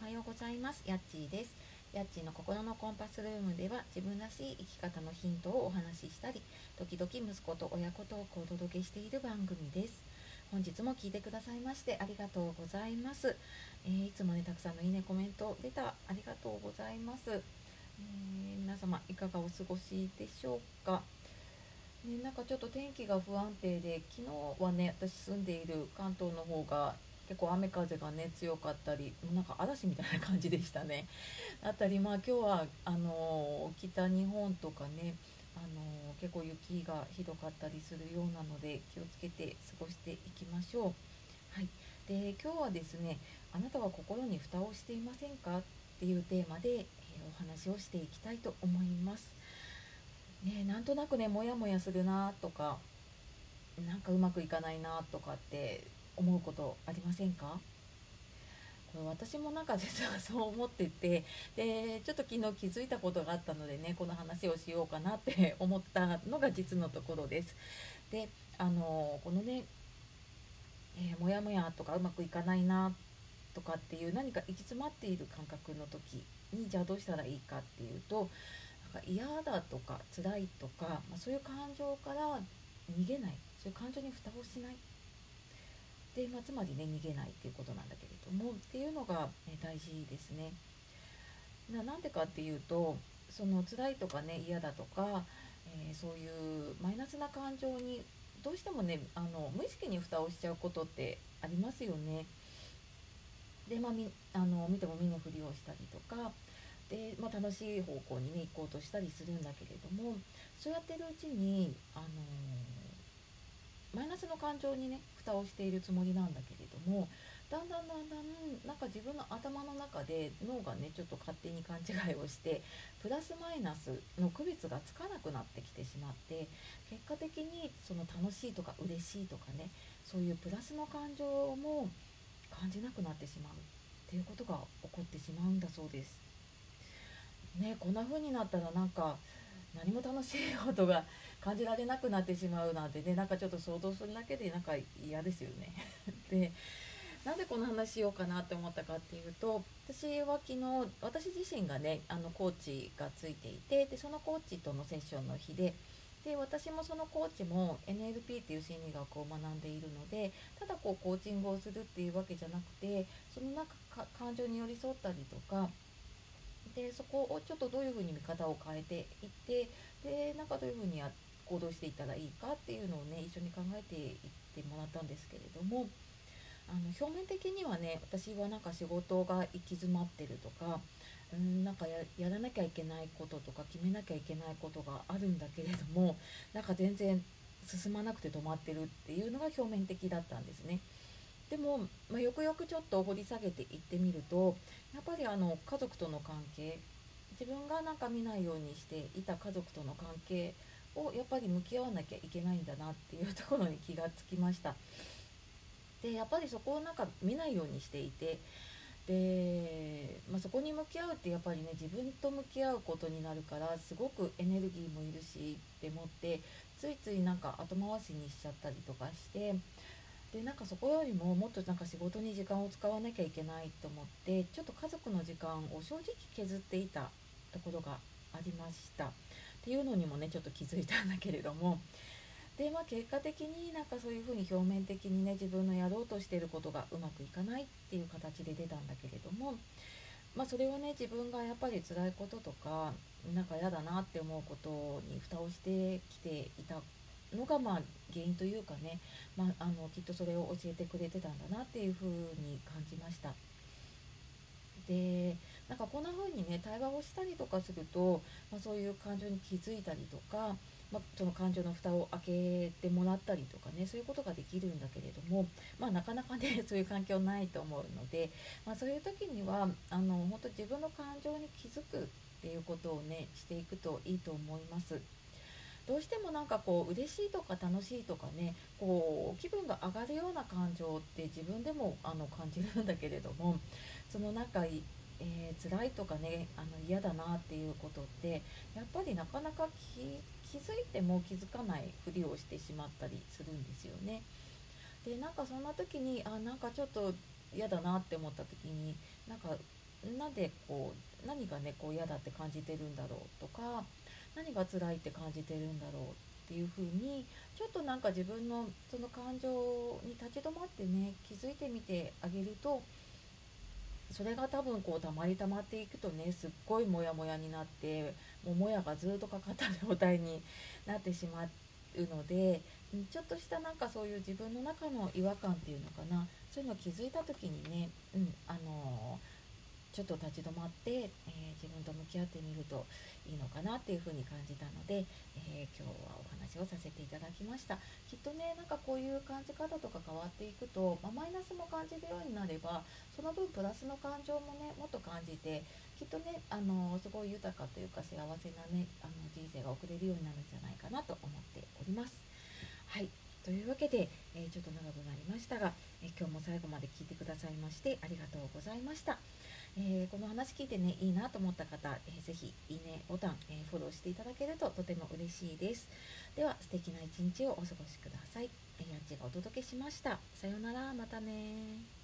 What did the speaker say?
おはようございます。やっちーです。やっちーの心のコンパスルームでは自分らしい生き方のヒントをお話ししたり時々息子と親子トークをお届けしている番組です。本日も聞いてくださいましてありがとうございます、えー、いつもねたくさんのいいねコメント出た。ありがとうございます、えー、皆様いかがお過ごしでしょうか？ね、なんかちょっと天気が不安定で昨日はね私住んでいる関東の方が結構雨風がね強かったりなんか嵐みたいな感じでしたね。あったりまあ今日はあの北日本とかねあの結構雪がひどかったりするようなので気をつけて過ごしていきましょう。はい、で今日はですね「あなたは心に蓋をしていませんか?」っていうテーマで、えー、お話をしていきたいと思います。ね、なんとなくねモヤモヤするなとかなんかうまくいかないなとかって思うことありませんか？これ私もなんか実は そう思っててでちょっと昨日気づいたことがあったのでねこの話をしようかなって 思ったのが実のところです。であのこのね、えー、もやもやとかうまくいかないなとかっていう何か行き詰まっている感覚の時にじゃあどうしたらいいかっていうとなんか嫌だとか辛いとか、まあ、そういう感情から逃げない。そういう感情に蓋をしない。で、まあ、つまりね逃げないっていうことなんだけれどもっていうのが、ね、大事ですね。ななんでかっていうとその辛いとかね嫌だとか、えー、そういうマイナスな感情にどうしてもねあの無意識に蓋をしちゃうことってありますよね。でまあ、みあの見ても見ぬふりをしたりとかで、まあ、楽しい方向にね行こうとしたりするんだけれどもそうやってるうちにあのマイナスの感情にね蓋をしているつもりなんだけれどもだんだんだんだんなんか自分の頭の中で脳がねちょっと勝手に勘違いをしてプラスマイナスの区別がつかなくなってきてしまって結果的にその楽しいとか嬉しいとかねそういうプラスの感情も感じなくなってしまうっていうことが起こってしまうんだそうです。ねこんな風になったらなんか何も楽しいことが感じられなくなってしまうなんてねなんかちょっと想像するだけでなんか嫌ですよね。でなんでこの話しようかなって思ったかっていうと私は昨日私自身がねあのコーチがついていてでそのコーチとのセッションの日でで私もそのコーチも NLP っていう心理学を学んでいるのでただこうコーチングをするっていうわけじゃなくてその中か感情に寄り添ったりとかでそこをちょっとどういうふうに見方を変えていってでなんかどういうふうにや行動していったらいいかっていうのをね一緒に考えていってもらったんですけれどもあの表面的にはね私はなんか仕事が行き詰まってるとかんなんかやらなきゃいけないこととか決めなきゃいけないことがあるんだけれどもなんか全然進まなくて止まってるっていうのが表面的だったんですね。でも、まあ、よくよくちょっと掘り下げていってみるとやっぱりあの家族との関係自分がなんか見ないようにしていた家族との関係をやっぱり向き合わなきゃいけないんだなっていうところに気がつきました。でやっぱりそこをなんか見ないようにしていてで、まあ、そこに向き合うってやっぱりね自分と向き合うことになるからすごくエネルギーもいるしって思ってついついなんか後回しにしちゃったりとかしてでなんかそこよりももっとなんか仕事に時間を使わなきゃいけないと思ってちょっと家族の時間を正直削っていたところがありました。っていうのにもねちょっと気づいたんだけれども。でまあ結果的になんかそういうふうに表面的にね自分のやろうとしてることがうまくいかないっていう形で出たんだけれどもまあそれはね自分がやっぱり辛いこととかなんか嫌だなって思うことに蓋をしてきていたのがまあ原因というかね、まあ、あのきっとそれを教えてくれてたんだなっていうふうに感じました。でなんかこんな風にね対話をしたりとかすると、まあ、そういう感情に気づいたりとか、まあ、その感情の蓋を開けてもらったりとかねそういうことができるんだけれども、まあ、なかなかね そういう環境ないと思うので、まあ、そういう時にはあの本当自分の感情に気づくっていうことをねしていくといいと思います。どうしてもなんかこう嬉しいとか楽しいとかねこう気分が上がるような感情って自分でもあの感じるんだけれどもそのなんか、えー、辛いとかねあの嫌だなっていうことってやっぱりなかなか気づいても気づかないふりをしてしまったりするんですよね。でなんかそんな時にあなんかちょっと嫌だなって思った時になんかなんでこう何がねこう嫌だって感じてるんだろうとか何が辛いって感じてるんだろうっていう風にちょっとなんか自分のその感情に立ち止まってね気づいてみてあげるとそれが多分こうたまりたまっていくとねすっごいモヤモヤになってもうもやがずっとかかった状態になってしまうのでちょっとしたなんかそういう自分の中の違和感っていうのかなそういうのを気づいた時にね、うんちょっと立ち止まって、えー、自分と向き合ってみるといいのかなっていうふうに感じたので、えー、今日はお話をさせていただきましたきっとねなんかこういう感じ方とか変わっていくと、まあ、マイナスも感じるようになればその分プラスの感情もねもっと感じてきっとねあのすごい豊かというか幸せなねあの人生が送れるようになるんじゃないかなと思っております。はいというわけで、えー、ちょっと長くなりましたが、えー、今日も最後まで聞いてくださいましてありがとうございました。えー、この話聞いてねいいなと思った方、えー、ぜひいいねボタン、えフォローしていただけるととても嬉しいです。では素敵な一日をお過ごしください、えー、やっちがお届けしました。さようなら。またね